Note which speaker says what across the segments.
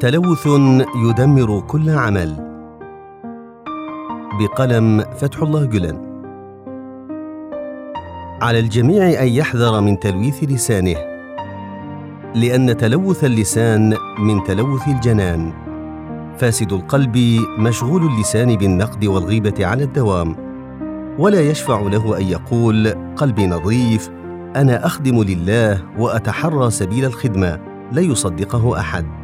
Speaker 1: تلوث يدمر كل عمل. بقلم فتح الله جلن. على الجميع أن يحذر من تلويث لسانه لأن تلوث اللسان من تلوث الجنان. فاسد القلب مشغول اللسان بالنقد والغيبة على الدوام. ولا يشفع له أن يقول قلبي نظيف أنا أخدم لله وأتحرى سبيل الخدمة لا يصدقه أحد.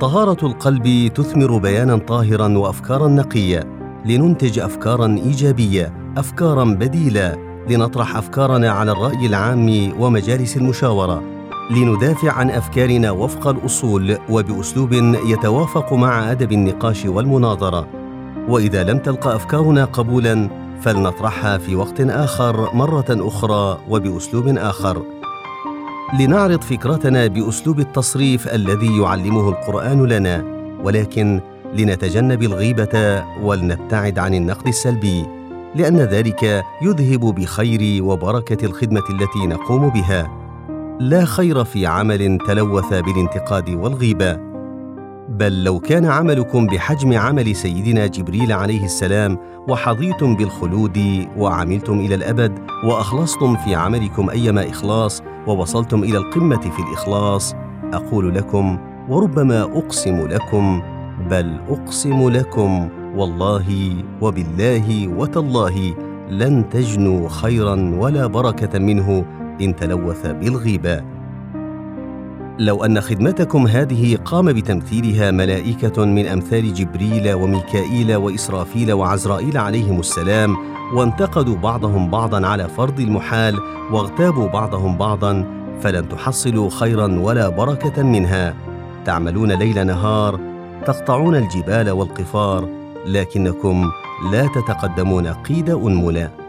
Speaker 1: طهارة القلب تثمر بيانا طاهرا وأفكارا نقية لننتج أفكارا إيجابية أفكارا بديلة لنطرح أفكارنا على الرأي العام ومجالس المشاورة لندافع عن أفكارنا وفق الأصول وبأسلوب يتوافق مع أدب النقاش والمناظرة. وإذا لم تلقى أفكارنا قبولا فلنطرحها في وقت آخر مرة أخرى وبأسلوب آخر. لنعرض فكرتنا بأسلوب التصريف الذي يعلمه القرآن لنا ولكن لنتجنب الغيبة ولنبتعد عن النقد السلبي لأن ذلك يذهب بخير وبركة الخدمة التي نقوم بها. لا خير في عمل تلوث بالانتقاد والغيبة. بل لو كان عملكم بحجم عمل سيدنا جبريل عليه السلام وحظيتم بالخلود وعملتم إلى الأبد وأخلصتم في عملكم أيما إخلاص ووصلتم إلى القمة في الإخلاص. أقول لكم وربما أقسم لكم بل أقسم لكم والله وبالله وتالله لن تجنوا خيرا ولا بركة منه إن تلوث بالغيبة. لو أن خدمتكم هذه قام بتمثيلها ملائكة من أمثال جبريل وميكائيل وإسرافيل وعزرائيل عليهم السلام وانتقدوا بعضهم بعضا على فرض المحال واغتابوا بعضهم بعضا فلن تحصلوا خيرا ولا بركة منها. تعملون ليل نهار تقطعون الجبال والقفار لكنكم لا تتقدمون قيد انملا